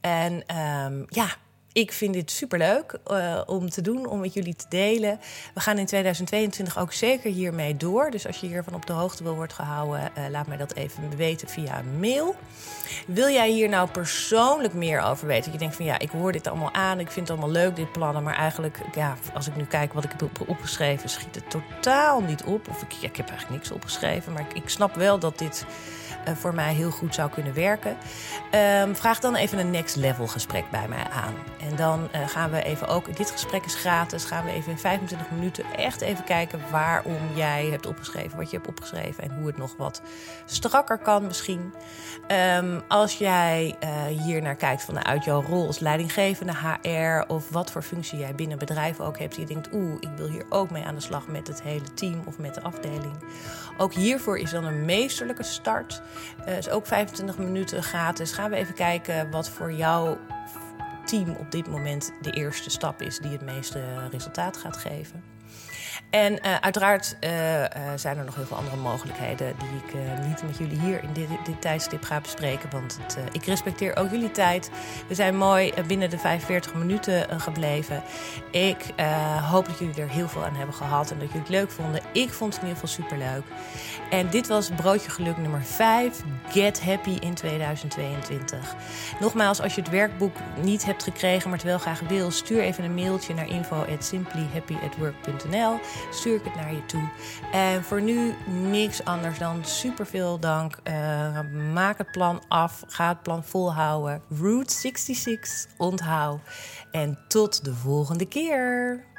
En um, ja ik vind dit superleuk uh, om te doen, om met jullie te delen. We gaan in 2022 ook zeker hiermee door. Dus als je hiervan op de hoogte wil worden gehouden, uh, laat mij dat even weten via mail. Wil jij hier nou persoonlijk meer over weten? Je denkt van ja, ik hoor dit allemaal aan, ik vind het allemaal leuk, dit plannen. Maar eigenlijk, ja, als ik nu kijk wat ik heb opgeschreven, schiet het totaal niet op. Of ik, heb eigenlijk niks opgeschreven, maar ik snap wel dat dit uh, voor mij heel goed zou kunnen werken. Um, vraag dan even een next level gesprek bij mij aan. En dan uh, gaan we even ook, dit gesprek is gratis, gaan we even in 25 minuten echt even kijken waarom jij hebt opgeschreven, wat je hebt opgeschreven en hoe het nog wat strakker kan misschien. Um, als jij uh, hier naar kijkt vanuit jouw rol als leidinggevende HR of wat voor functie jij binnen bedrijven ook hebt, die je denkt, oeh, ik wil hier ook mee aan de slag met het hele team of met de afdeling. Ook hiervoor is dan een meesterlijke start. Uh, is ook 25 minuten gratis. Gaan we even kijken wat voor jouw team op dit moment de eerste stap is die het meeste resultaat gaat geven. En uh, uiteraard uh, uh, zijn er nog heel veel andere mogelijkheden die ik niet met jullie hier in dit, dit tijdstip ga bespreken. Want het, ik respecteer ook jullie tijd. We zijn mooi binnen de 45 minuten gebleven. Ik hoop dat jullie er heel veel aan hebben gehad en dat jullie het leuk vonden. Ik vond het in ieder geval super leuk. En dit was Broodje Geluk nummer 5. Get Happy in 2022. Nogmaals, als je het werkboek niet hebt gekregen, maar het wel graag wil, stuur even een mailtje naar info@simplyhappyatwork.nl stuur ik het naar je toe. En voor nu niks anders dan super veel dank. Uh, maak het plan af. Ga het plan volhouden. Route 66 onthoud. En tot de volgende keer.